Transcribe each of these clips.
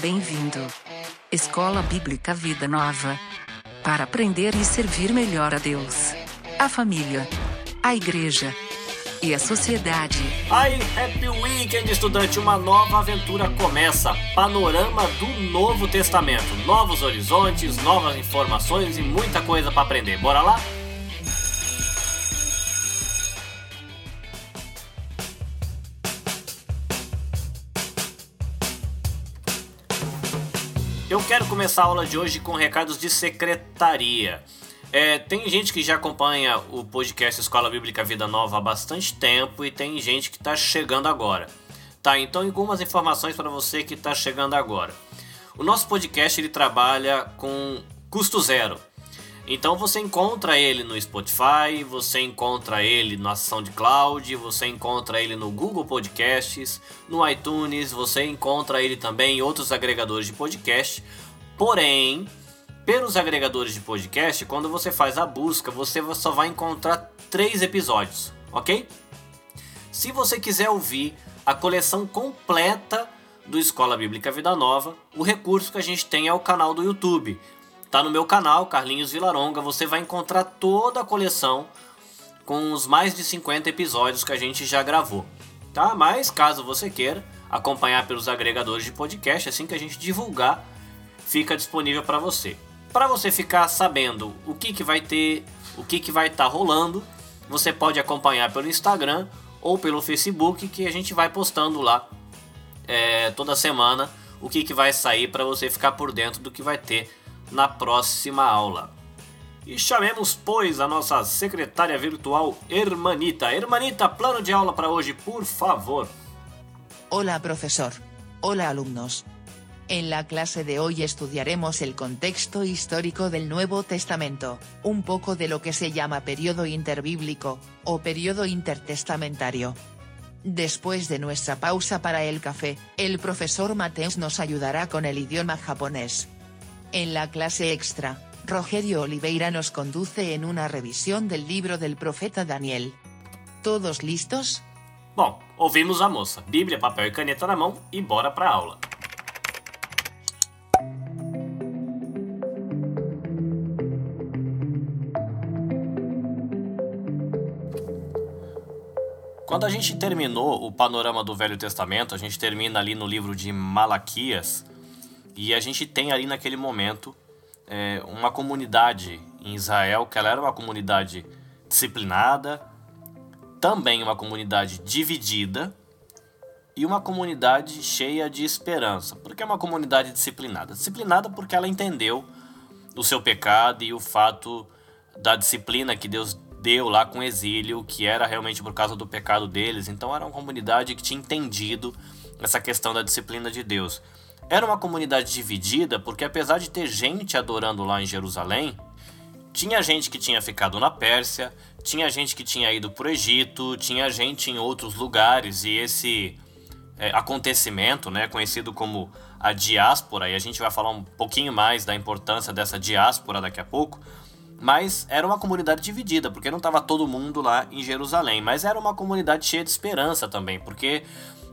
Bem-vindo. Escola Bíblica Vida Nova. Para aprender e servir melhor a Deus, a família, a igreja e a sociedade. Aí, Happy Weekend, estudante! Uma nova aventura começa. Panorama do Novo Testamento. Novos horizontes, novas informações e muita coisa para aprender. Bora lá? Começar a aula de hoje com recados de secretaria. É, tem gente que já acompanha o podcast Escola Bíblica Vida Nova há bastante tempo e tem gente que está chegando agora. Tá, então algumas informações para você que está chegando agora. O nosso podcast ele trabalha com custo zero. Então você encontra ele no Spotify, você encontra ele na SoundCloud, você encontra ele no Google Podcasts, no iTunes, você encontra ele também em outros agregadores de podcast. Porém, pelos agregadores de podcast, quando você faz a busca, você só vai encontrar três episódios, ok? Se você quiser ouvir a coleção completa do Escola Bíblica Vida Nova, o recurso que a gente tem é o canal do YouTube. Tá no meu canal, Carlinhos Vilaronga, você vai encontrar toda a coleção com os mais de 50 episódios que a gente já gravou. Tá? Mas caso você queira acompanhar pelos agregadores de podcast, assim que a gente divulgar, fica disponível para você. Para você ficar sabendo o que, que vai ter, o que, que vai estar tá rolando, você pode acompanhar pelo Instagram ou pelo Facebook, que a gente vai postando lá é, toda semana o que, que vai sair para você ficar por dentro do que vai ter na próxima aula. E chamemos, pois, a nossa secretária virtual Hermanita. Hermanita, plano de aula para hoje, por favor. Hola, profesor. Hola, alumnos. En la clase de hoy estudiaremos el contexto histórico del Nuevo Testamento, un poco de lo que se llama periodo interbíblico, o periodo intertestamentario. Después de nuestra pausa para el café, el profesor Mateus nos ayudará con el idioma japonés. En la clase extra, Rogerio Oliveira nos conduce en una revisión del libro del profeta Daniel. ¿Todos listos? Bom, ouvimos a moça. Bíblia, papel e caneta na mão e bora pra aula. Quando a gente terminou o panorama do Velho Testamento, a gente termina ali no livro de Malaquias, e a gente tem ali naquele momento é, uma comunidade em Israel, que ela era uma comunidade disciplinada, também uma comunidade dividida e uma comunidade cheia de esperança. Por que é uma comunidade disciplinada? Disciplinada porque ela entendeu o seu pecado e o fato da disciplina que Deus deu lá com exílio, que era realmente por causa do pecado deles. Então era uma comunidade que tinha entendido essa questão da disciplina de Deus. Era uma comunidade dividida porque, apesar de ter gente adorando lá em Jerusalém, tinha gente que tinha ficado na Pérsia, tinha gente que tinha ido para o Egito, tinha gente em outros lugares e esse é, acontecimento, né, conhecido como a diáspora, e a gente vai falar um pouquinho mais da importância dessa diáspora daqui a pouco, mas era uma comunidade dividida, porque não estava todo mundo lá em Jerusalém, mas era uma comunidade cheia de esperança também, porque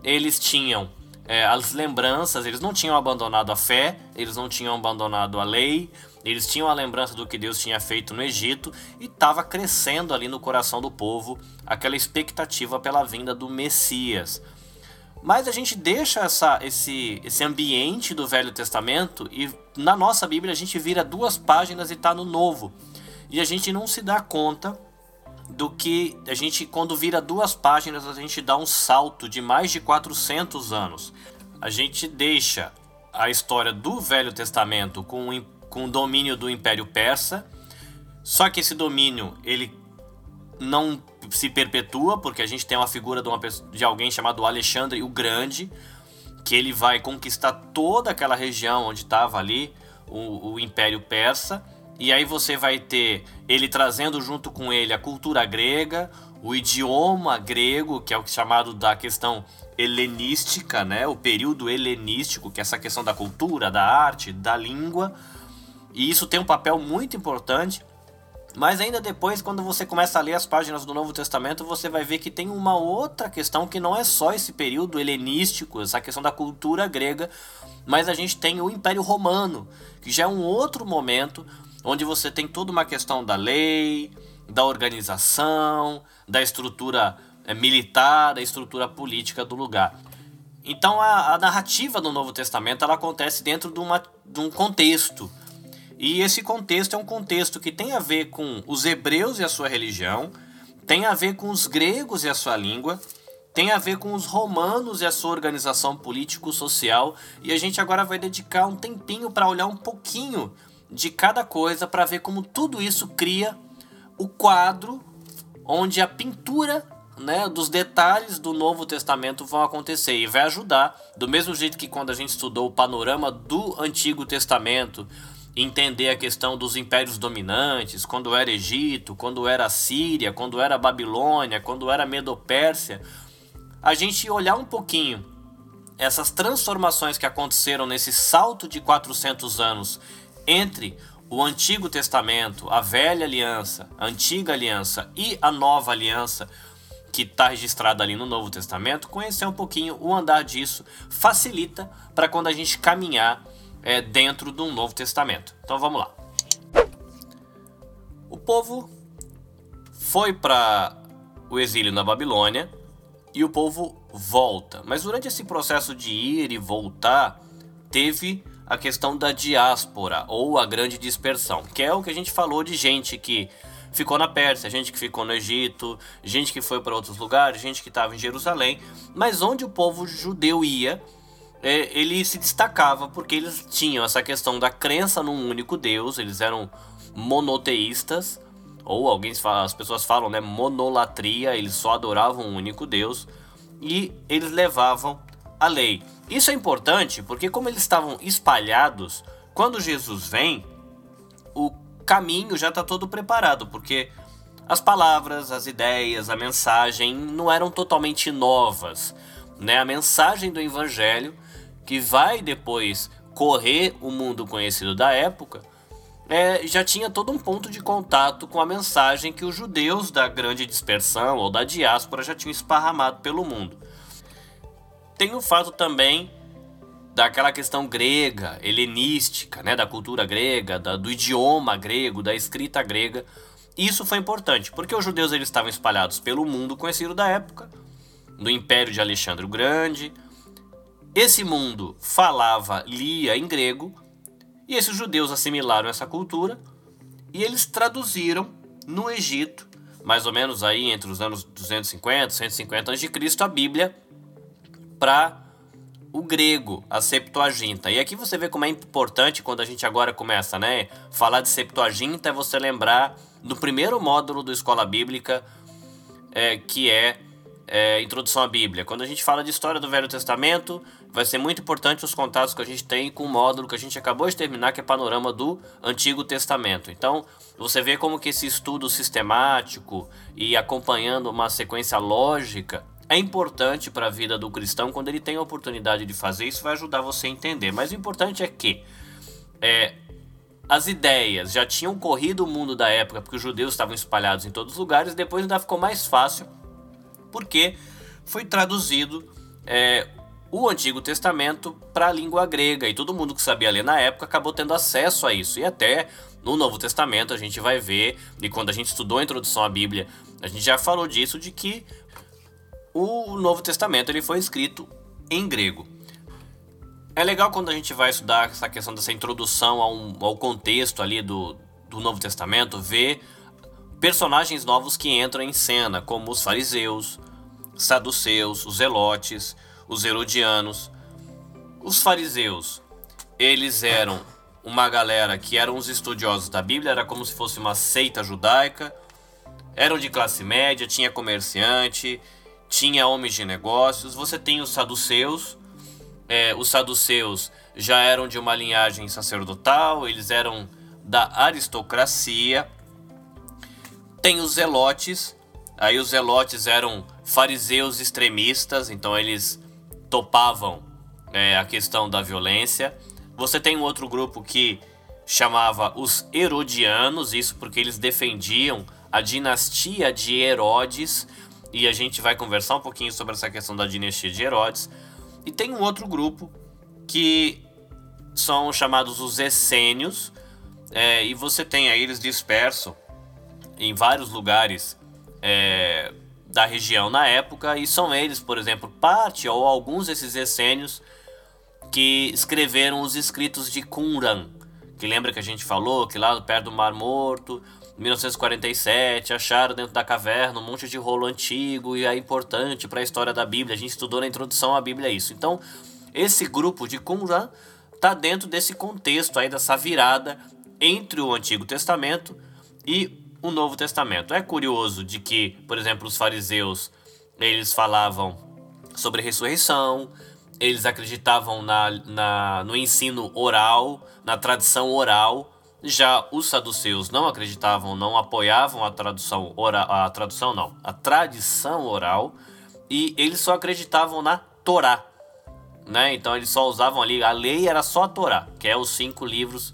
eles tinham é, as lembranças, eles não tinham abandonado a fé, eles não tinham abandonado a lei, eles tinham a lembrança do que Deus tinha feito no Egito e estava crescendo ali no coração do povo aquela expectativa pela vinda do Messias. Mas a gente deixa essa, esse, esse ambiente do Velho Testamento e na nossa Bíblia a gente vira duas páginas e está no Novo. E a gente não se dá conta do que a gente, quando vira duas páginas, a gente dá um salto de mais de 400 anos. A gente deixa a história do Velho Testamento com, com o domínio do Império Persa, só que esse domínio ele não se perpetua, porque a gente tem uma figura de, uma, de alguém chamado Alexandre o Grande, que ele vai conquistar toda aquela região onde estava ali o, o Império Persa e aí você vai ter ele trazendo junto com ele a cultura grega, o idioma grego, que é o chamado da questão helenística, né? O período helenístico, que é essa questão da cultura, da arte, da língua. E isso tem um papel muito importante Mas ainda depois, quando você começa a ler as páginas do Novo Testamento, você vai ver que tem uma outra questão que não é só esse período helenístico, essa questão da cultura grega, mas a gente tem o Império Romano, que já é um outro momento onde você tem toda uma questão da lei, da organização, da estrutura é, militar, da estrutura política do lugar. Então a, a narrativa do Novo Testamento ela acontece dentro de, uma, de um contexto e esse contexto é um contexto que tem a ver com os hebreus e a sua religião, tem a ver com os gregos e a sua língua, tem a ver com os romanos e a sua organização político-social, e a gente agora vai dedicar um tempinho para olhar um pouquinho de cada coisa para ver como tudo isso cria o quadro onde a pintura né, dos detalhes do Novo Testamento vão acontecer e vai ajudar, do mesmo jeito que quando a gente estudou o panorama do Antigo Testamento, entender a questão dos impérios dominantes, quando era Egito, quando era Síria, quando era Babilônia, quando era Medo-Pérsia, a gente olhar um pouquinho essas transformações que aconteceram nesse salto de 400 anos entre o Antigo Testamento, a Velha Aliança, a Antiga Aliança e a Nova Aliança, que está registrada ali no Novo Testamento, conhecer um pouquinho o andar disso facilita para quando a gente caminhar é, dentro do Novo Testamento. Então vamos lá. O povo foi para o exílio na Babilônia e o povo volta. Mas durante esse processo de ir e voltar, teve a questão da diáspora ou a grande dispersão, que é o que a gente falou de gente que ficou na Pérsia, gente que ficou no Egito, gente que foi para outros lugares, gente que estava em Jerusalém, mas onde o povo judeu ia, é, ele se destacava porque eles tinham essa questão da crença num único Deus, eles eram monoteístas, ou alguém fala, as pessoas falam, né, monolatria, eles só adoravam um único Deus e eles levavam a lei. Isso é importante porque como eles estavam espalhados, quando Jesus vem, o caminho já está todo preparado, porque as palavras, as ideias, a mensagem não eram totalmente novas, né? A mensagem do evangelho que vai depois correr o mundo conhecido da época, é, já tinha todo um ponto de contato com a mensagem que os judeus da grande dispersão ou da diáspora já tinham esparramado pelo mundo. Tem o fato também daquela questão grega, helenística, né, da cultura grega, da, do idioma grego, da escrita grega. Isso foi importante, porque os judeus eles estavam espalhados pelo mundo conhecido da época, no Império de Alexandre o Grande, esse mundo falava, lia em grego, e esses judeus assimilaram essa cultura e eles traduziram no Egito, mais ou menos aí entre os anos 250 e 150 a.C., a Bíblia para o grego, a Septuaginta. E aqui você vê como é importante quando a gente agora começa, né, falar de Septuaginta é você lembrar do primeiro módulo do Escola Bíblica, é, que é é, Introdução à Bíblia. Quando a gente fala de história do Velho Testamento, vai ser muito importante os contatos que a gente tem com o módulo que a gente acabou de terminar, que é Panorama do Antigo Testamento. Então, você vê como que esse estudo sistemático e acompanhando uma sequência lógica é importante para a vida do cristão quando ele tem a oportunidade de fazer isso, vai ajudar você a entender. Mas o importante é que é, as ideias já tinham corrido o mundo da época, porque os judeus estavam espalhados em todos os lugares, depois ainda ficou mais fácil porque foi traduzido é, o Antigo Testamento para a língua grega e todo mundo que sabia ler na época acabou tendo acesso a isso. E até no Novo Testamento a gente vai ver, e quando a gente estudou a introdução à Bíblia, a gente já falou disso, de que o Novo Testamento ele foi escrito em grego. É legal quando a gente vai estudar essa questão dessa introdução ao, ao contexto ali do, do Novo Testamento, ver personagens novos que entram em cena, como os fariseus, saduceus, os zelotes, os herodianos. Os fariseus, eles eram uma galera que eram os estudiosos da Bíblia, era como se fosse uma seita judaica, eram de classe média, tinha comerciante, tinha homens de negócios. Você tem os saduceus, é, os saduceus já eram de uma linhagem sacerdotal, eles eram da aristocracia, tem os zelotes. Aí os zelotes eram fariseus extremistas, então eles topavam é, a questão da violência. Você tem um outro grupo que chamava os Herodianos, isso porque eles defendiam a dinastia de Herodes, e a gente vai conversar um pouquinho sobre essa questão da dinastia de Herodes. E tem um outro grupo que são chamados os essênios, é, e você tem aí eles dispersos em vários lugares é, da região na época, e são eles, por exemplo, parte ou alguns desses essênios que escreveram os escritos de Qumran, que lembra que a gente falou que lá perto do Mar Morto, 1947, acharam dentro da caverna um monte de rolo antigo e é importante para a história da Bíblia. A gente estudou na introdução à Bíblia isso. Então, esse grupo de Qumran está dentro desse contexto aí dessa virada entre o Antigo Testamento e o Novo Testamento. É curioso de que, por exemplo, os fariseus eles falavam sobre ressurreição, eles acreditavam na, na, no ensino oral, na tradição oral. Já os saduceus não acreditavam, não apoiavam a tradução oral, a tradução não, a tradição oral, e eles só acreditavam na Torá, né? Então eles só usavam ali a lei era só a Torá, que é os cinco livros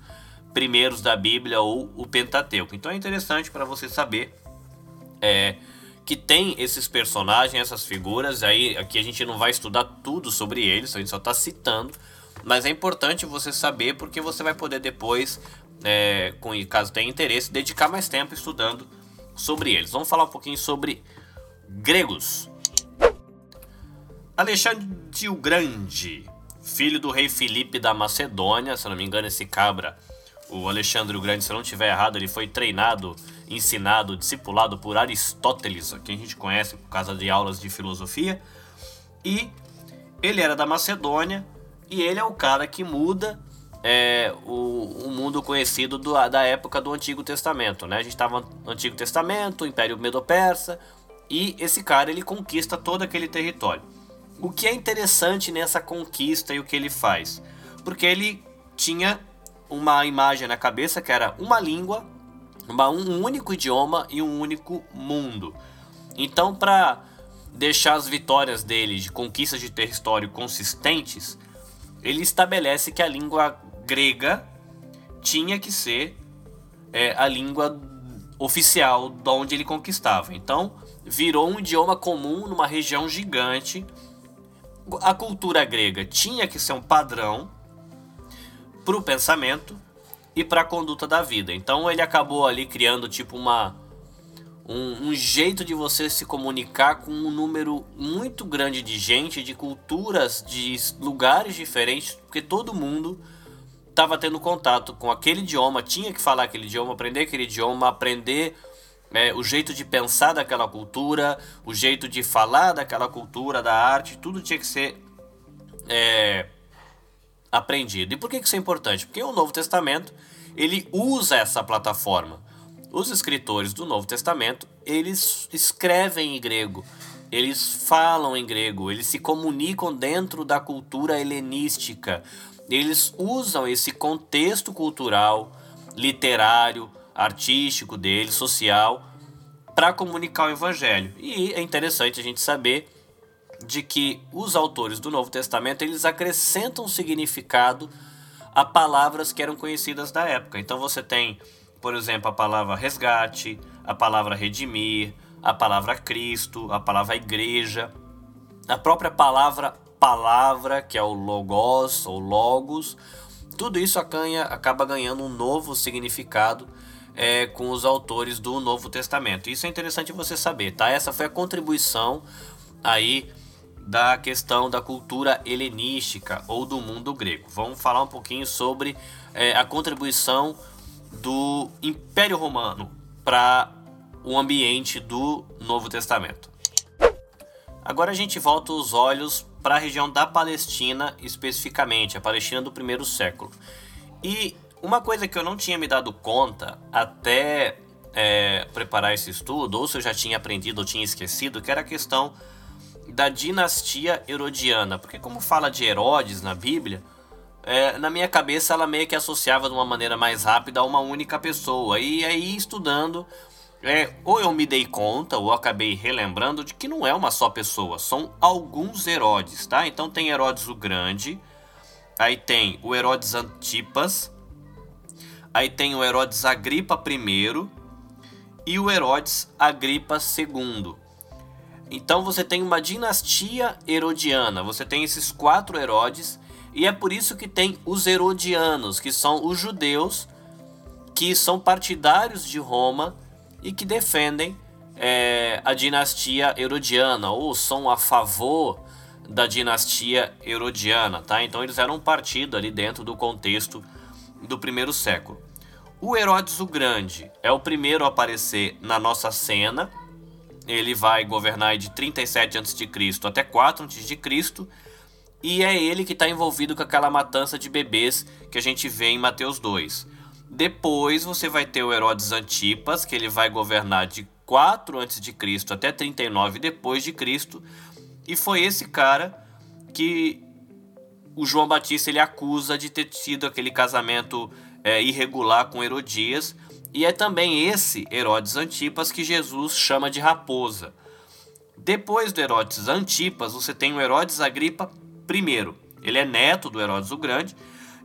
primeiros da Bíblia ou o Pentateuco. Então é interessante para você saber é, que tem esses personagens, essas figuras. Aí aqui a gente não vai estudar tudo sobre eles, a gente só está citando. Mas é importante você saber porque você vai poder depois, é, com, caso tenha interesse, dedicar mais tempo estudando sobre eles. Vamos falar um pouquinho sobre gregos. Alexandre o Grande, filho do rei Filipe da Macedônia, se não me engano, esse cabra o Alexandre o Grande, se não estiver errado, ele foi treinado, ensinado, discipulado por Aristóteles, que a gente conhece por causa de aulas de filosofia. E ele era da Macedônia e ele é o cara que muda é, o, o, mundo conhecido do, da época do Antigo Testamento. Né? A gente estava no Antigo Testamento, Império Medo-Persa, e esse cara ele conquista todo aquele território. O que é interessante nessa conquista e o que ele faz? Porque ele tinha uma imagem na cabeça que era uma língua, uma, um único idioma e um único mundo. Então, para deixar as vitórias dele de conquistas de território consistentes, ele estabelece que a língua grega tinha que ser é, a língua oficial de onde ele conquistava. Então, virou um idioma comum numa região gigante. A cultura grega tinha que ser um padrão para o pensamento e para a conduta da vida. Então ele acabou ali criando tipo uma um, um, jeito de você se comunicar com um número muito grande de gente, de culturas, de lugares diferentes, porque todo mundo estava tendo contato com aquele idioma, tinha que falar aquele idioma, aprender aquele idioma, aprender é, o jeito de pensar daquela cultura, o jeito de falar daquela cultura, da arte, tudo tinha que ser é, aprendido. E por que isso é importante? Porque o Novo Testamento ele usa essa plataforma. Os escritores do Novo Testamento eles escrevem em grego, eles falam em grego, eles se comunicam dentro da cultura helenística. Eles usam esse contexto cultural, literário, artístico deles, social, para comunicar o evangelho. E é interessante a gente saber de que os autores do Novo Testamento eles acrescentam significado a palavras que eram conhecidas da época. Então você tem, por exemplo, a palavra resgate, a palavra redimir, a palavra Cristo, a palavra igreja, a própria palavra palavra, que é o logos ou logos, tudo isso acaba ganhando um novo significado é, com os autores do Novo Testamento. Isso é interessante você saber, tá? Essa foi a contribuição aí da questão da cultura helenística ou do mundo grego. Vamos falar um pouquinho sobre é, a contribuição do Império Romano para o ambiente do Novo Testamento. Agora a gente volta os olhos para a região da Palestina, especificamente, a Palestina do primeiro século. E uma coisa que eu não tinha me dado conta até é, preparar esse estudo, ou se eu já tinha aprendido ou tinha esquecido, que era a questão da dinastia herodiana. Porque como fala de Herodes na Bíblia, é, na minha cabeça ela meio que associava de uma maneira mais rápida a uma única pessoa. E aí estudando, é, ou eu me dei conta, ou acabei relembrando de que não é uma só pessoa, são alguns Herodes, tá? Então tem Herodes o Grande, aí tem o Herodes Antipas, aí tem o Herodes Agripa I e o Herodes Agripa II. Então você tem uma dinastia herodiana, você tem esses quatro Herodes, e é por isso que tem os herodianos, que são os judeus que são partidários de Roma e que defendem é, a dinastia herodiana, ou são a favor da dinastia herodiana, tá? Então eles eram um partido ali dentro do contexto do primeiro século. O Herodes o Grande é o primeiro a aparecer na nossa cena. Ele vai governar de 37 a.C. até 4 a.C. E é ele que está envolvido com aquela matança de bebês que a gente vê em Mateus 2. Depois você vai ter o Herodes Antipas, que ele vai governar de 4 a.C. até 39 depois de Cristo. E foi esse cara que o João Batista ele acusa de ter tido aquele casamento é, irregular com Herodias. E é também esse Herodes Antipas que Jesus chama de raposa. Depois do Herodes Antipas, você tem o Herodes Agripa I. Ele é neto do Herodes o Grande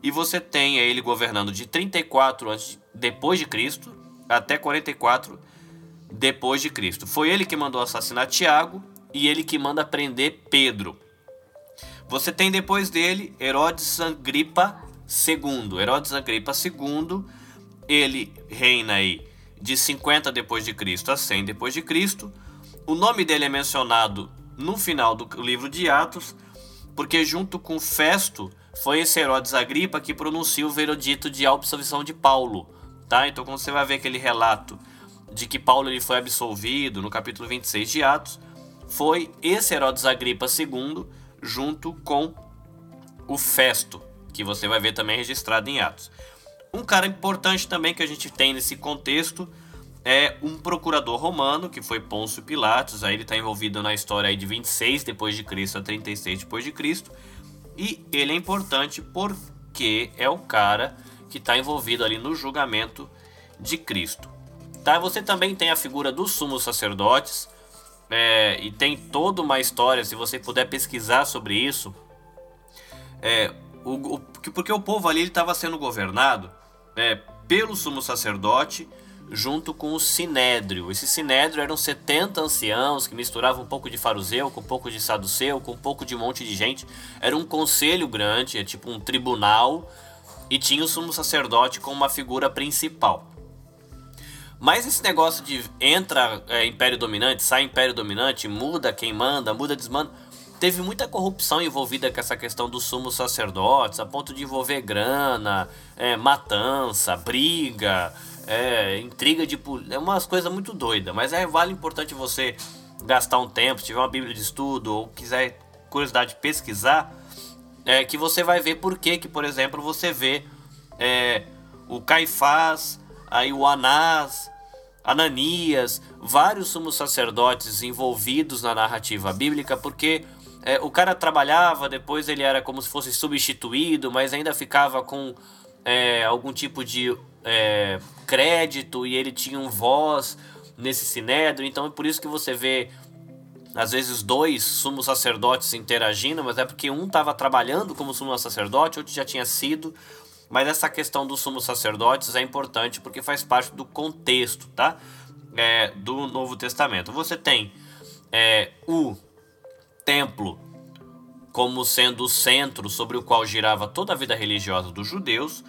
e você tem ele governando de 34 antes depois de Cristo até 44 depois de Cristo. Foi ele que mandou assassinar Tiago e ele que manda prender Pedro. Você tem depois dele Herodes Agripa II. Herodes Agripa II, ele reina aí de 50 depois de Cristo a 100 depois de Cristo. O nome dele é mencionado no final do livro de Atos, porque junto com Festo foi esse Herodes Agripa que pronuncia o veredito de absolvição de Paulo, tá? Então quando você vai ver aquele relato de que Paulo ele foi absolvido no capítulo 26 de Atos, foi esse Herodes Agripa II junto com o Festo, que você vai ver também registrado em Atos. Um cara importante também que a gente tem nesse contexto é um procurador romano, que foi Pôncio Pilatos, aí ele está envolvido na história aí de 26 depois de Cristo a 36 depois de Cristo, e ele é importante porque é o cara que está envolvido ali no julgamento de Cristo. Tá? Você também tem a figura dos sumos sacerdotes, é, e tem toda uma história, se você puder pesquisar sobre isso, é, o, o, porque o povo ali estava sendo governado é, pelo sumo sacerdote, junto com o Sinédrio. Esse Sinédrio eram 70 anciãos que misturavam um pouco de fariseu com um pouco de saduceu, com um pouco de um monte de gente. Era um conselho grande, é tipo um tribunal, e tinha o sumo sacerdote como uma figura principal. Mas esse negócio de entra é, império dominante, sai império dominante, muda quem manda, muda desmanda. Teve muita corrupção envolvida com essa questão dos sumos sacerdotes, a ponto de envolver grana, é, matança, briga, é, intriga de é umas coisas muito doidas, mas é vale importante você gastar um tempo, se tiver uma bíblia de estudo ou quiser curiosidade pesquisar, é, que você vai ver por que que, por exemplo, você vê é, o Caifás, aí o Anás, Ananias, vários sumos sacerdotes envolvidos na narrativa bíblica, porque é, o cara trabalhava, depois ele era como se fosse substituído, mas ainda ficava com é, algum tipo de é, crédito e ele tinha um voz nesse sinédrio. Então é por isso que você vê às vezes dois sumos sacerdotes interagindo, mas é porque um estava trabalhando como sumo sacerdote, outro já tinha sido. Mas essa questão dos sumos sacerdotes é importante porque faz parte do contexto, tá? É, do Novo Testamento. Você tem é, o templo como sendo o centro sobre o qual girava toda a vida religiosa dos judeus,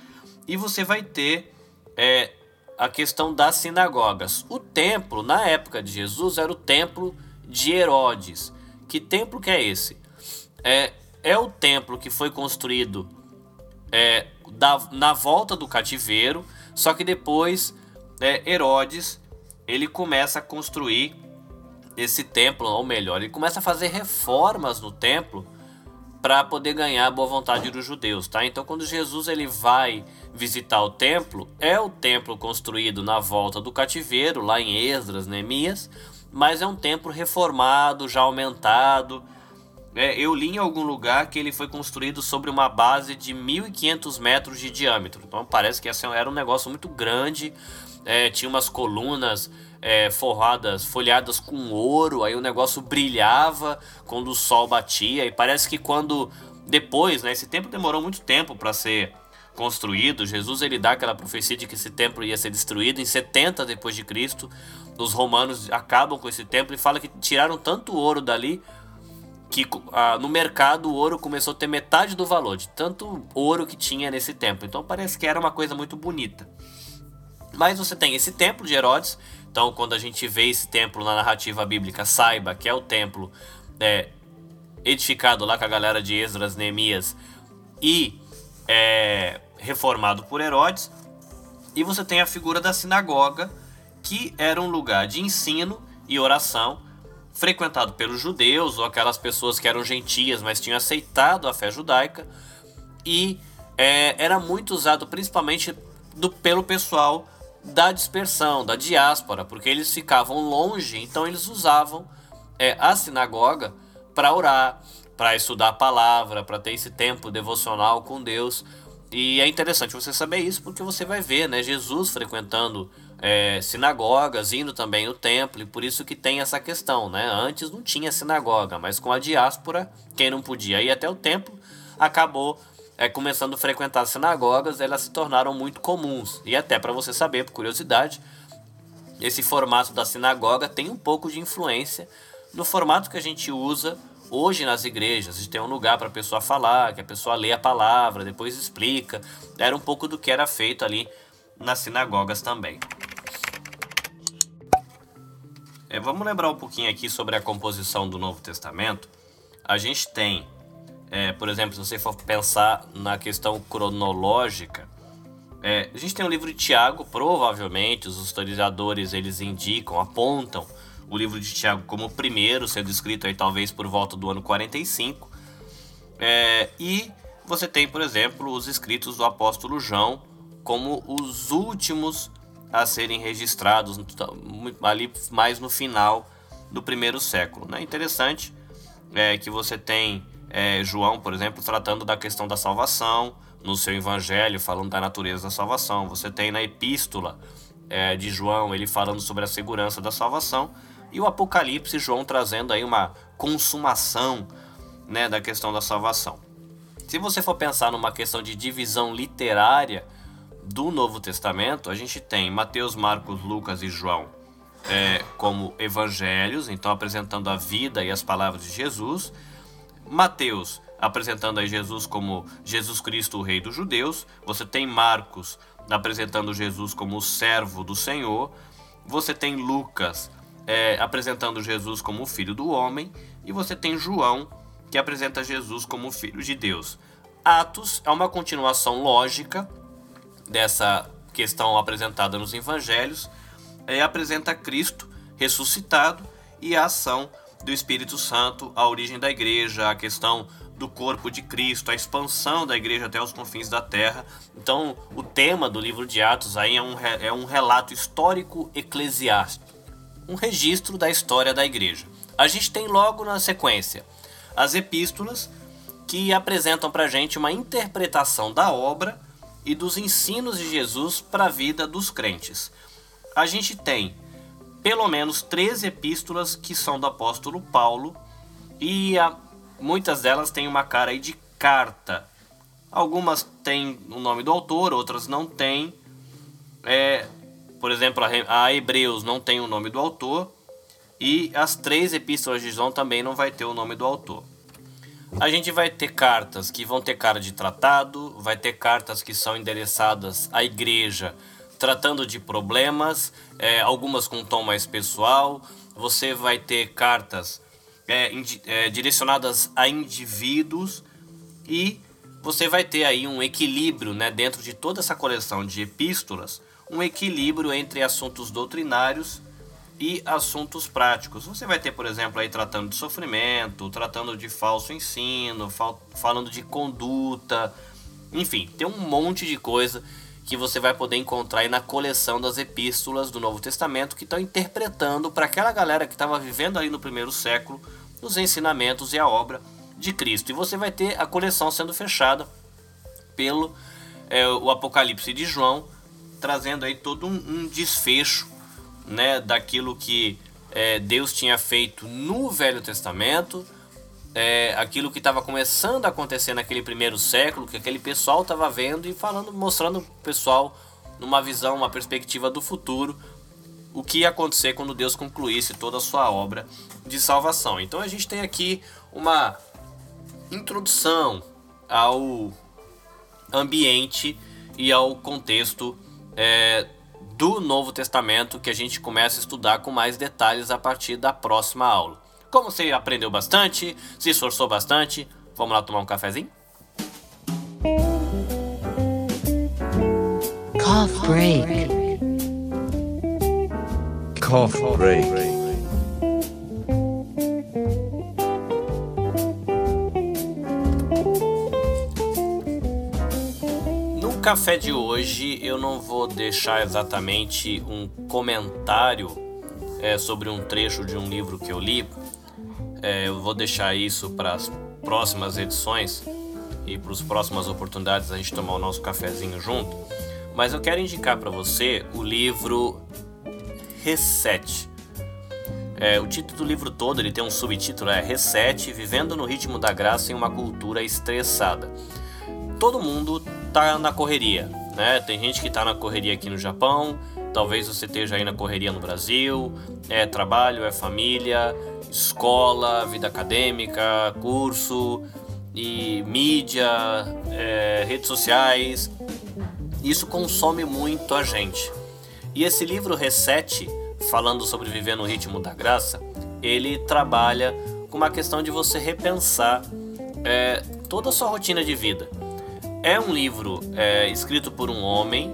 e você vai ter é, a questão das sinagogas. O templo, na época de Jesus, era o templo de Herodes. Que templo que é esse? É, é o templo que foi construído é, da, na volta do cativeiro, só que depois é, Herodes ele começa a construir esse templo, ou melhor, ele começa a fazer reformas no templo para poder ganhar a boa vontade dos judeus, tá? Então, quando Jesus ele vai visitar o templo, é o templo construído na volta do cativeiro, lá em Esdras, Neemias, mas é um templo reformado, já aumentado. É, eu li em algum lugar que ele foi construído sobre uma base de 1.500 metros de diâmetro. Então parece que era um negócio muito grande. É, tinha umas colunas é, forradas, folhadas com ouro, aí o negócio brilhava quando o sol batia. E parece que quando depois, né, esse tempo demorou muito tempo para ser construído. Jesus ele dá aquela profecia de que esse templo ia ser destruído em 70 depois de Cristo. Os romanos acabam com esse templo e fala que tiraram tanto ouro dali que ah, no mercado o ouro começou a ter metade do valor de tanto ouro que tinha nesse templo. Então parece que era uma coisa muito bonita. Mas você tem esse templo de Herodes. Então quando a gente vê esse templo na narrativa bíblica, saiba que é o templo é, edificado lá com a galera de Esdras, Neemias e é, reformado por Herodes. E você tem a figura da sinagoga, que era um lugar de ensino e oração frequentado pelos judeus ou aquelas pessoas que eram gentias, mas tinham aceitado a fé judaica, e é, era muito usado principalmente do, pelo pessoal da dispersão, da diáspora, porque eles ficavam longe, então eles usavam é, a sinagoga para orar, para estudar a palavra, para ter esse tempo devocional com Deus. E é interessante você saber isso porque você vai ver, né, Jesus frequentando é, sinagogas, indo também no templo, e por isso que tem essa questão, né? Antes não tinha sinagoga, mas com a diáspora, quem não podia ir até o templo, acabou é, começando a frequentar as sinagogas, elas se tornaram muito comuns. E até para você saber, por curiosidade, esse formato da sinagoga tem um pouco de influência no formato que a gente usa hoje nas igrejas. A gente tem um lugar para a pessoa falar, que a pessoa lê a palavra, depois explica. Era um pouco do que era feito ali nas sinagogas também. É, vamos lembrar um pouquinho aqui sobre a composição do Novo Testamento. A gente tem, é, por exemplo, se você for pensar na questão cronológica, é, a gente tem o livro de Tiago, provavelmente os historiadores eles indicam, apontam o livro de Tiago como o primeiro, sendo escrito aí talvez por volta do ano 45. É, e você tem, por exemplo, os escritos do apóstolo João como os últimos a serem registrados ali mais no final do primeiro século. Né? Interessante é, que você tem é, João, por exemplo, tratando da questão da salvação no seu evangelho, falando da natureza da salvação. Você tem na epístola é, de João ele falando sobre a segurança da salvação e o Apocalipse João trazendo aí uma consumação né, da questão da salvação. Se você for pensar numa questão de divisão literária do Novo Testamento, a gente tem Mateus, Marcos, Lucas e João é, como evangelhos, então apresentando a vida e as palavras de Jesus. Mateus apresentando aí Jesus como Jesus Cristo, o Rei dos Judeus. Você tem Marcos apresentando Jesus como o servo do Senhor. Você tem Lucas é, apresentando Jesus como o Filho do Homem. E você tem João que apresenta Jesus como o Filho de Deus. Atos é uma continuação lógica dessa questão apresentada nos evangelhos, é, apresenta Cristo ressuscitado e a ação do Espírito Santo, a origem da igreja, a questão do corpo de Cristo, a expansão da igreja até os confins da terra. Então, o tema do livro de Atos aí é um, é um relato histórico eclesiástico, um registro da história da igreja. A gente tem logo na sequência as epístolas que apresentam para gente uma interpretação da obra e dos ensinos de Jesus para a vida dos crentes. A gente tem pelo menos três epístolas que são do apóstolo Paulo e a, muitas delas têm uma cara de carta. Algumas têm o nome do autor, outras não têm. É, por exemplo, a, a Hebreus não tem o nome do autor e as três epístolas de João também não vai ter o nome do autor. A gente vai ter cartas que vão ter cara de tratado, vai ter cartas que são endereçadas à igreja tratando de problemas, é, algumas com tom mais pessoal. Você vai ter cartas é, é, direcionadas a indivíduos e você vai ter aí um equilíbrio né, dentro de toda essa coleção de epístolas, um equilíbrio entre assuntos doutrinários e assuntos práticos. Você vai ter, por exemplo, aí tratando de sofrimento, tratando de falso ensino, fal falando de conduta, enfim, tem um monte de coisa que você vai poder encontrar aí na coleção das epístolas do Novo Testamento que estão interpretando para aquela galera que estava vivendo aí no primeiro século os ensinamentos e a obra de Cristo. E você vai ter a coleção sendo fechada pelo é, o Apocalipse de João, trazendo aí todo um, um desfecho né, daquilo que é, Deus tinha feito no Velho Testamento, é, aquilo que estava começando a acontecer naquele primeiro século, que aquele pessoal estava vendo e falando, mostrando o pessoal numa visão, uma perspectiva do futuro, o que ia acontecer quando Deus concluísse toda a sua obra de salvação. Então a gente tem aqui uma introdução ao ambiente e ao contexto é, do Novo Testamento que a gente começa a estudar com mais detalhes a partir da próxima aula. Como você aprendeu bastante, se esforçou bastante, vamos lá tomar um cafezinho? Cough break. Cough break. No café de hoje eu não vou deixar exatamente um comentário é, sobre um trecho de um livro que eu li, é, eu vou deixar isso para as próximas edições e para as próximas oportunidades a gente tomar o nosso cafezinho junto. Mas eu quero indicar para você o livro Reset. É, o título do livro todo ele tem um subtítulo é Reset, vivendo no ritmo da graça em uma cultura estressada. Todo mundo tá na correria, né? Tem gente que tá na correria aqui no Japão, talvez você esteja aí na correria no Brasil, é trabalho, é família, escola, vida acadêmica, curso e mídia, é, redes sociais. Isso consome muito a gente. E esse livro Reset, falando sobre viver no ritmo da graça, ele trabalha com uma questão de você repensar é, toda a sua rotina de vida. É um livro é, escrito por um homem.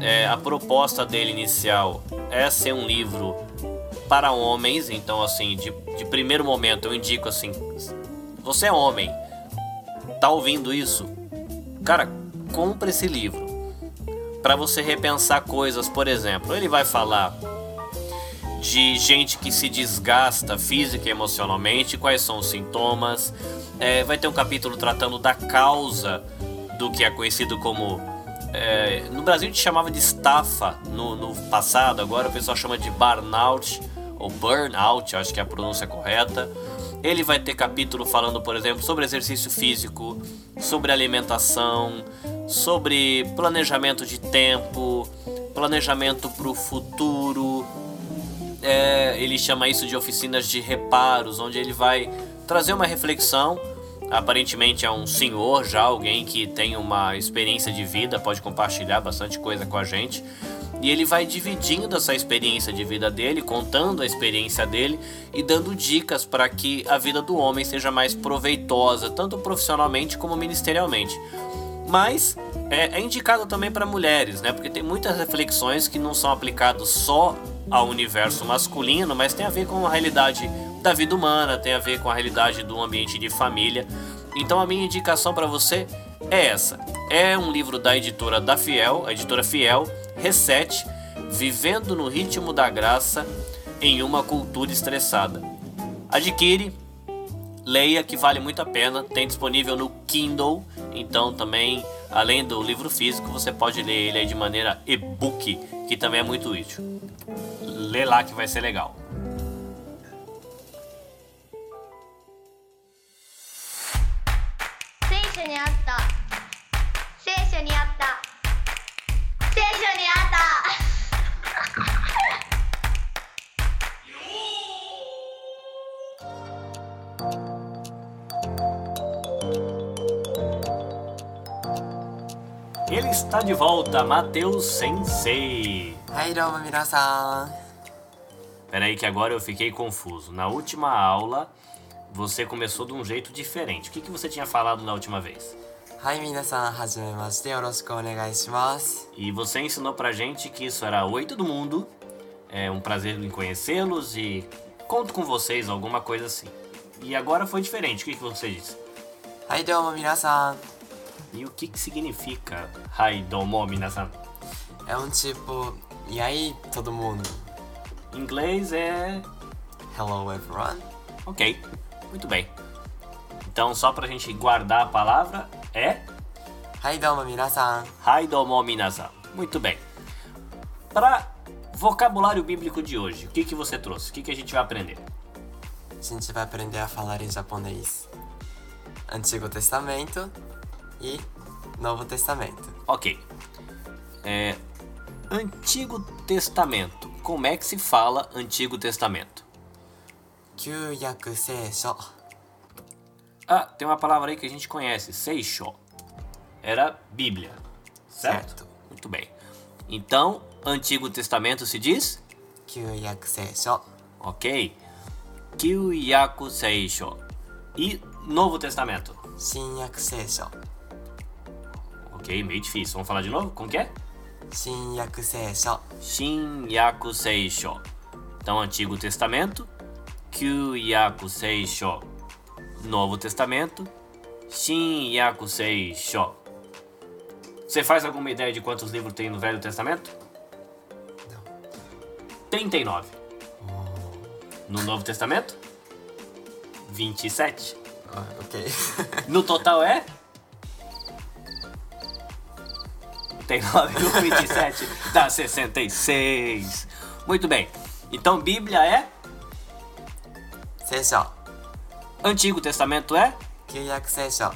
É, a proposta dele inicial é ser um livro para homens, então assim, de, de primeiro momento eu indico assim, você é homem, tá ouvindo isso? Cara, compre esse livro para você repensar coisas, por exemplo, ele vai falar de gente que se desgasta física e emocionalmente, quais são os sintomas. É, vai ter um capítulo tratando da causa do que é conhecido como. É, no Brasil a gente chamava de estafa no, no passado, agora o pessoal chama de burnout ou burnout, acho que é a pronúncia correta. Ele vai ter capítulo falando, por exemplo, sobre exercício físico, sobre alimentação, sobre planejamento de tempo, planejamento para o futuro. É, ele chama isso de oficinas de reparos, onde ele vai trazer uma reflexão. Aparentemente é um senhor já, alguém que tem uma experiência de vida, pode compartilhar bastante coisa com a gente e ele vai dividindo essa experiência de vida dele, contando a experiência dele e dando dicas para que a vida do homem seja mais proveitosa, tanto profissionalmente como ministerialmente. Mas é, é indicado também para mulheres, né? Porque tem muitas reflexões que não são aplicadas só ao universo masculino, mas tem a ver com a realidade da vida humana, tem a ver com a realidade do ambiente de família. Então a minha indicação para você é essa. É um livro da editora da Fiel, a editora Fiel, Reset, Vivendo no Ritmo da Graça em uma Cultura Estressada. Adquire, leia que vale muito a pena, tem disponível no Kindle, então também, além do livro físico, você pode ler ele de maneira e-book, que também é muito útil. Lê lá que vai ser legal. Ele está de volta, Matheus Sensei. Hai, domo, minasan. Peraí que agora eu fiquei confuso. Na última aula, você começou de um jeito diferente. O que, que você tinha falado na última vez? Minasan, yoroshiku onegai shimasu. E você ensinou pra gente que isso era Oi todo mundo. É um prazer em conhecê-los e conto com vocês, alguma coisa assim. E agora foi diferente. O que, que você disse? Hai, domo, minasan. E o que, que significa Hai domo minasan? É um tipo, e aí todo mundo? Em inglês é. Hello everyone. Ok, muito bem. Então, só pra gente guardar a palavra, é. Hai domo minasan. Hai domo minasan. Muito bem. Para vocabulário bíblico de hoje, o que, que você trouxe? O que, que a gente vai aprender? a gente vai aprender a falar em japonês. Antigo Testamento e Novo Testamento. Ok. É, Antigo Testamento. Como é que se fala Antigo Testamento? 旧约圣书 Ah, tem uma palavra aí que a gente conhece, Seisho. Era Bíblia. Certo? Certo. Muito bem. Então, Antigo Testamento se diz? 旧约圣书 Ok. Kyoyaku Seisho. E Novo Testamento? 新约圣书 Ok, meio difícil. Vamos falar de novo? Como que é? 新约圣书 Shinyaku Seisho. Então, Antigo Testamento, Kyoyaku Seisho. Novo Testamento, Shinyaku Seisho. Você faz alguma ideia de quantos livros tem no Velho Testamento? Não. 39. No Novo Testamento? 27. Ah, ok. No total é? Tem 9 no 27, dá 66. Muito bem. Então Bíblia é? 聖書 Antigo Testamento é? 旧約聖書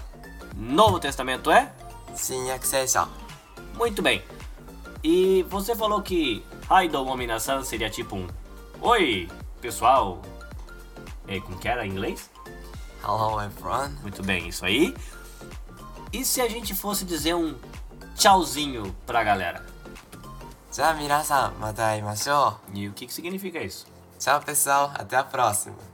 Novo Testamento é? 新約聖書 Muito bem. E você falou que Haido Mominasan seria tipo um Oi, pessoal. É, como que era em inglês? Hello everyone Muito bem, isso aí. E se a gente fosse dizer um tchauzinho pra galera? じゃあ皆さんまた会いましょ E o que, que significa isso? う Tchau pessoal, até a próxima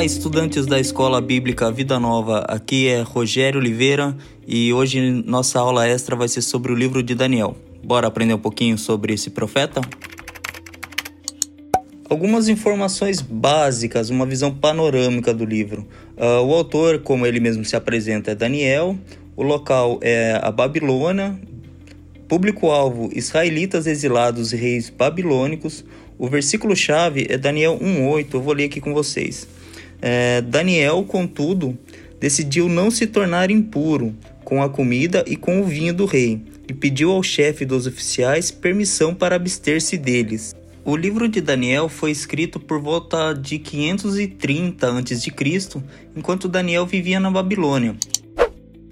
Olá, estudantes da Escola Bíblica Vida Nova. Aqui é Rogério Oliveira e hoje nossa aula extra vai ser sobre o livro de Daniel. Bora aprender um pouquinho sobre esse profeta? Algumas informações básicas, uma visão panorâmica do livro. Ah, o autor, como ele mesmo se apresenta, é Daniel. O local é a Babilônia, Público-alvo: israelitas exilados e reis babilônicos. O versículo-chave é Daniel 1,8. Eu vou ler aqui com vocês. É, Daniel, contudo, decidiu não se tornar impuro com a comida e com o vinho do rei, e pediu ao chefe dos oficiais permissão para abster-se deles. O livro de Daniel foi escrito por volta de 530 a.C., enquanto Daniel vivia na Babilônia.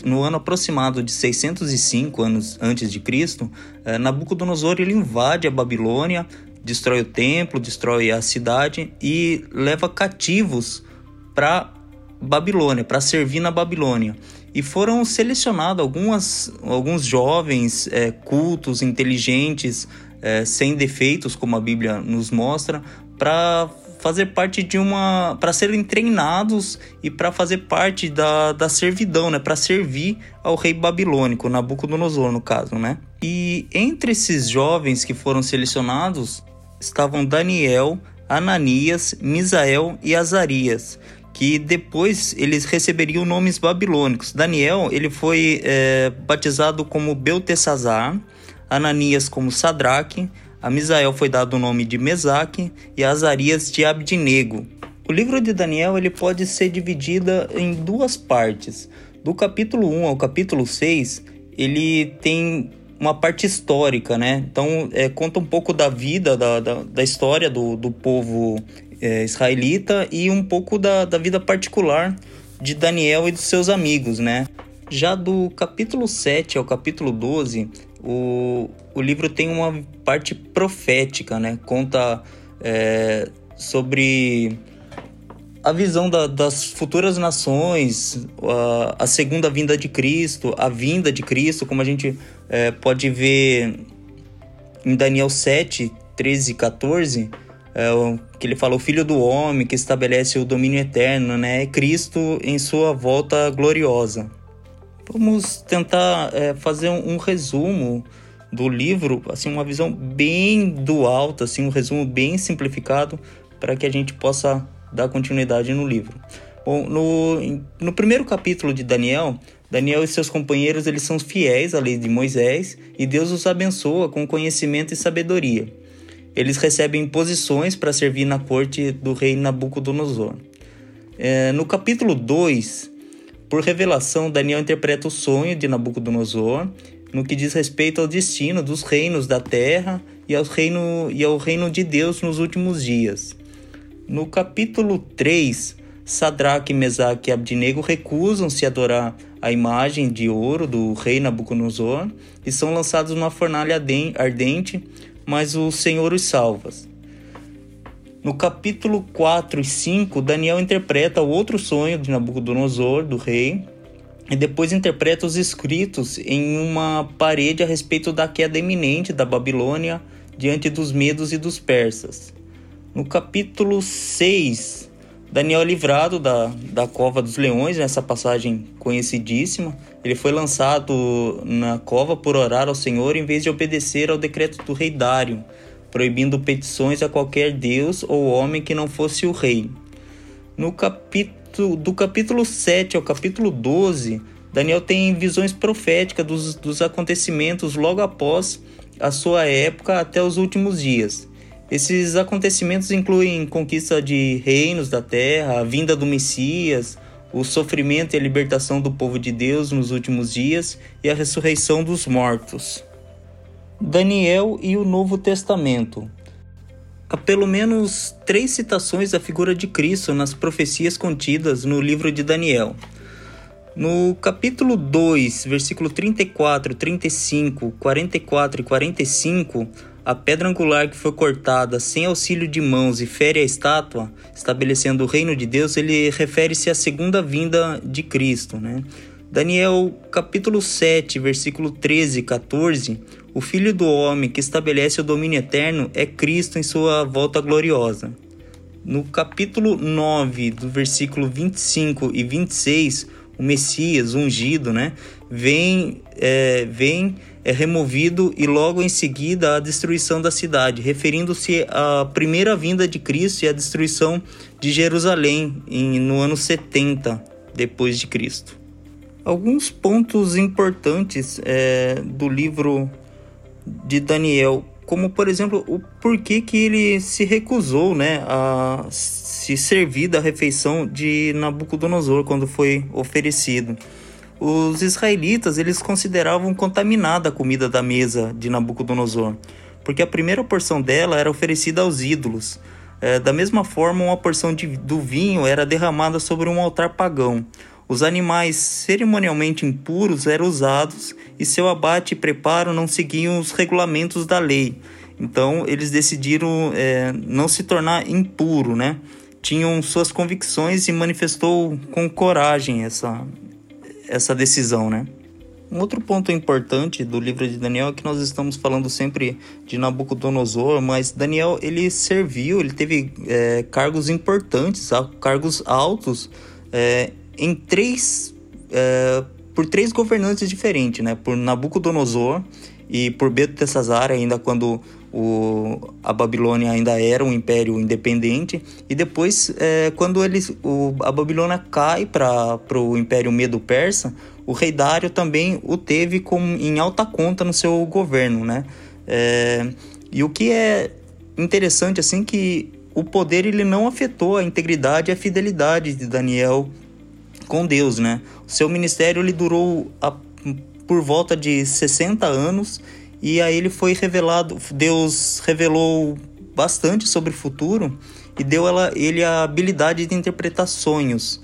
No ano aproximado de 605 anos antes de Cristo, eh, Nabucodonosor ele invade a Babilônia, destrói o templo, destrói a cidade e leva cativos para Babilônia, para servir na Babilônia. E foram selecionados algumas, alguns jovens eh, cultos, inteligentes, eh, sem defeitos, como a Bíblia nos mostra, para fazer parte de uma. para serem treinados e para fazer parte da, da servidão, né? Para servir ao rei babilônico, Nabucodonosor, no caso, né? E entre esses jovens que foram selecionados estavam Daniel, Ananias, Misael e Azarias, que depois eles receberiam nomes babilônicos. Daniel ele foi é, batizado como Beltesazar, Ananias como Sadraque, a Misael foi dado o nome de Mesaque e Azarias de Abdinego. O livro de Daniel ele pode ser dividido em duas partes. Do capítulo 1 ao capítulo 6, ele tem uma parte histórica, né? Então, é, conta um pouco da vida, da, da, da história do, do povo é, israelita e um pouco da, da vida particular de Daniel e dos seus amigos, né? Já do capítulo 7 ao capítulo 12, o, o livro tem uma parte profética, né? Conta é, sobre a visão da, das futuras nações, a, a, segunda vinda de Cristo, a vinda de Cristo, como a gente é, pode ver em Daniel 7, 13 e 14, é, que ele fala o Filho do Homem, que estabelece o domínio eterno, né? É Cristo em sua volta gloriosa. Vamos tentar é, fazer um, um, resumo do livro, assim, uma visão bem do alto, assim, um resumo bem simplificado para que a gente possa dar continuidade no livro. Bom, no, no primeiro capítulo de Daniel, Daniel e seus companheiros eles são fiéis à lei de Moisés e Deus os abençoa com conhecimento e sabedoria. Eles recebem posições para servir na corte do rei Nabucodonosor. É, no capítulo 2, por revelação, Daniel interpreta o sonho de Nabucodonosor no que diz respeito ao destino dos reinos da terra e ao reino, e ao reino de Deus nos últimos dias. No capítulo 3, Sadraque, Mesaque e Abdinego recusam-se adorar a imagem de ouro do rei Nabucodonosor e são lançados numa fornalha ardente, mas o Senhor os salva. No capítulo 4 e 5, Daniel interpreta o outro sonho de Nabucodonosor, do rei, e depois interpreta os escritos em uma parede a respeito da queda iminente da Babilônia diante dos medos e dos persas. No capítulo 6, Daniel é livrado da, da cova dos leões, nessa passagem conhecidíssima. Ele foi lançado na cova por orar ao Senhor em vez de obedecer ao decreto do rei Dário, proibindo petições a qualquer deus ou homem que não fosse o rei. No capítulo, do capítulo 7 ao capítulo 12, Daniel tem visões proféticas dos, dos acontecimentos logo após a sua época até os últimos dias. Esses acontecimentos incluem conquista de reinos da terra, a vinda do Messias, o sofrimento e a libertação do povo de Deus nos últimos dias e a ressurreição dos mortos. Daniel e o Novo Testamento. Há pelo menos três citações da figura de Cristo nas profecias contidas no livro de Daniel. No capítulo 2, versículo 34, 35, 44 e 45, a pedra angular que foi cortada sem auxílio de mãos e fere a estátua, estabelecendo o reino de Deus, ele refere-se à segunda vinda de Cristo. Né? Daniel capítulo 7, versículo 13 e 14, o Filho do Homem que estabelece o domínio eterno é Cristo em sua volta gloriosa. No capítulo 9, do versículo 25 e 26, o Messias ungido, né, vem, é, vem é removido e logo em seguida a destruição da cidade, referindo-se à primeira vinda de Cristo e à destruição de Jerusalém em, no ano 70 depois de Cristo. Alguns pontos importantes é, do livro de Daniel, como por exemplo o porquê que ele se recusou né, a se servir da refeição de Nabucodonosor quando foi oferecido os israelitas eles consideravam contaminada a comida da mesa de Nabucodonosor, porque a primeira porção dela era oferecida aos ídolos. É, da mesma forma, uma porção de, do vinho era derramada sobre um altar pagão. Os animais cerimonialmente impuros eram usados e seu abate e preparo não seguiam os regulamentos da lei. Então, eles decidiram é, não se tornar impuro, né? Tinham suas convicções e manifestou com coragem essa, essa decisão, né? Um outro ponto importante do livro de Daniel é que nós estamos falando sempre de Nabucodonosor, mas Daniel ele serviu, ele teve é, cargos importantes, cargos altos é, em três é, por três governantes diferentes, né? Por Nabucodonosor e por Beltesazar, ainda quando o, a Babilônia ainda era um império independente e depois é, quando eles, o, a Babilônia cai para o Império Medo-Persa, o rei Dário também o teve com, em alta conta no seu governo, né? É, e o que é interessante assim que o poder ele não afetou a integridade e a fidelidade de Daniel com Deus, né? O seu ministério ele durou a, por volta de 60 anos e aí ele foi revelado, Deus revelou bastante sobre o futuro e deu ela, ele a habilidade de interpretar sonhos.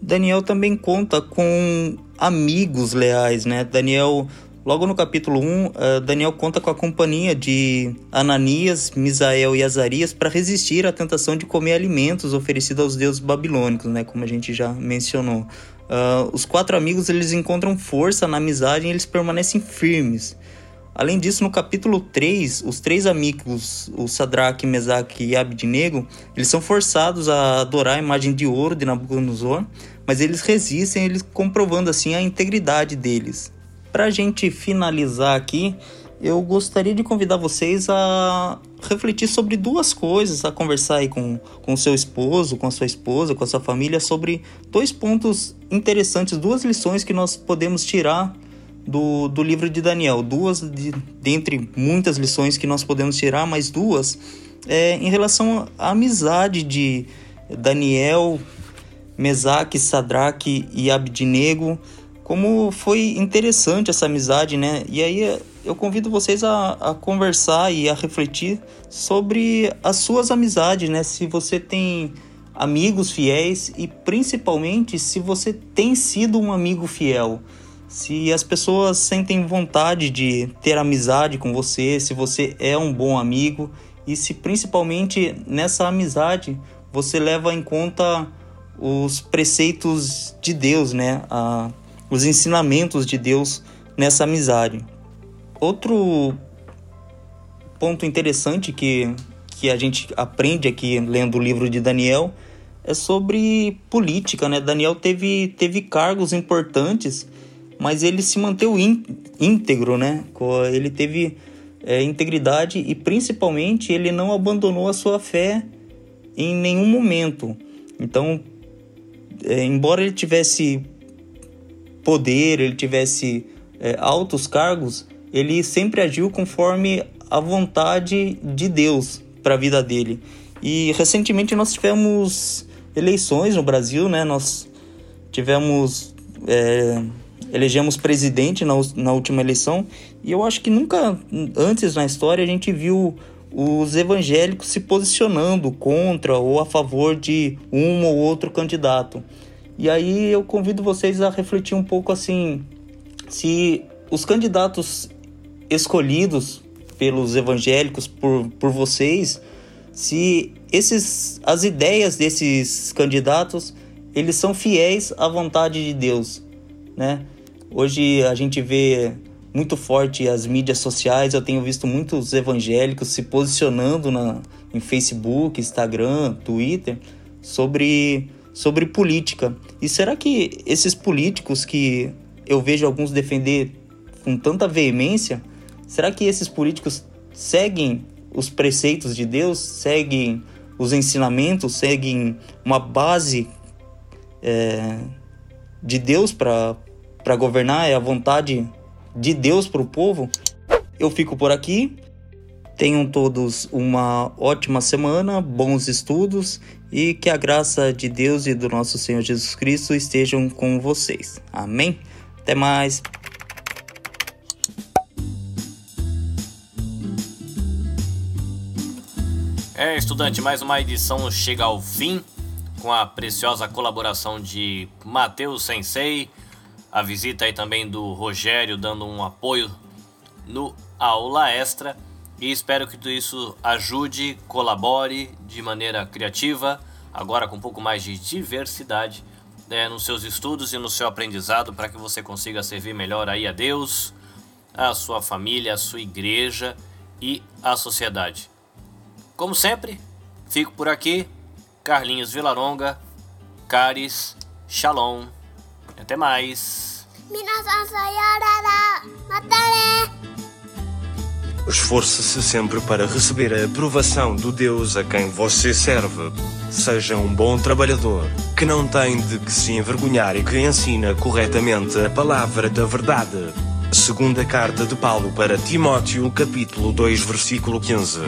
Daniel também conta com amigos leais, né? Daniel, logo no capítulo 1, uh, eh, Daniel conta com a companhia de Ananias, Misael e Azarias para resistir à tentação de comer alimentos oferecidos aos deuses babilônicos, né? Como a gente já mencionou. Uh, os quatro amigos eles encontram força na amizade e eles permanecem firmes. Além disso, no capítulo 3, os três amigos, o Sadraque, Mesaque e Abednego, eles são forçados a adorar a imagem de ouro de Nabucodonosor, mas eles resistem, eles comprovando assim a integridade deles. Para a gente finalizar aqui, eu gostaria de convidar vocês a refletir sobre duas coisas, a conversar aí com, com seu esposo, com a sua esposa, com a sua família, sobre dois pontos interessantes, duas lições que nós podemos tirar do, do livro de Daniel. Duas de, dentre muitas lições que nós podemos tirar, mas duas é, em relação à amizade de Daniel, Mesaque, Sadraque e Abdinego. Como foi interessante essa amizade, né? E aí eu convido vocês a, a conversar e a refletir sobre as suas amizades, né? Se você tem amigos fiéis e principalmente se você tem sido um amigo fiel se as pessoas sentem vontade de ter amizade com você, se você é um bom amigo e se principalmente nessa amizade você leva em conta os preceitos de Deus, né? A, os ensinamentos de Deus nessa amizade. Outro ponto interessante que, que a gente aprende aqui lendo o livro de Daniel é sobre política, né? Daniel teve, teve cargos importantes mas ele se manteve íntegro, né? Ele teve é, integridade e principalmente ele não abandonou a sua fé em nenhum momento. Então, é, embora ele tivesse poder, ele tivesse é, altos cargos, ele sempre agiu conforme a vontade de Deus para a vida dele. E recentemente nós tivemos eleições no Brasil, né? Nós tivemos é, elegemos presidente na, na última eleição e eu acho que nunca antes na história a gente viu os evangélicos se posicionando contra ou a favor de um ou outro candidato. E aí eu convido vocês a refletir um pouco assim, se os candidatos escolhidos pelos evangélicos por, por vocês, se esses as ideias desses candidatos, eles são fiéis à vontade de Deus, né? Hoje a gente vê muito forte as mídias sociais. Eu tenho visto muitos evangélicos se posicionando na, em Facebook, Instagram, Twitter sobre, sobre política. E será que esses políticos que eu vejo alguns defender com tanta veemência, será que esses políticos seguem os preceitos de Deus, seguem os ensinamentos, seguem uma base é, de Deus para governar, é a vontade de Deus para o povo. Eu fico por aqui. Tenham todos uma ótima semana, bons estudos e que a graça de Deus e do nosso Senhor Jesus Cristo estejam com vocês. Amém? Até mais. É, estudante, mais uma edição chega ao fim com a preciosa colaboração de Matheus Sensei a visita aí também do Rogério dando um apoio no aula extra e espero que tudo isso ajude, colabore de maneira criativa, agora com um pouco mais de diversidade né, nos seus estudos e no seu aprendizado para que você consiga servir melhor aí a Deus, a sua família, a sua igreja e a sociedade. Como sempre, fico por aqui. Carlinhos Vilaronga, Caris, Shalom. Até mais. Esforce-se sempre para receber a aprovação do Deus a quem você serve. Seja um bom trabalhador, que não tem de que se envergonhar e que ensina corretamente a palavra da verdade. Segunda carta de Paulo para Timóteo, capítulo 2, versículo 15.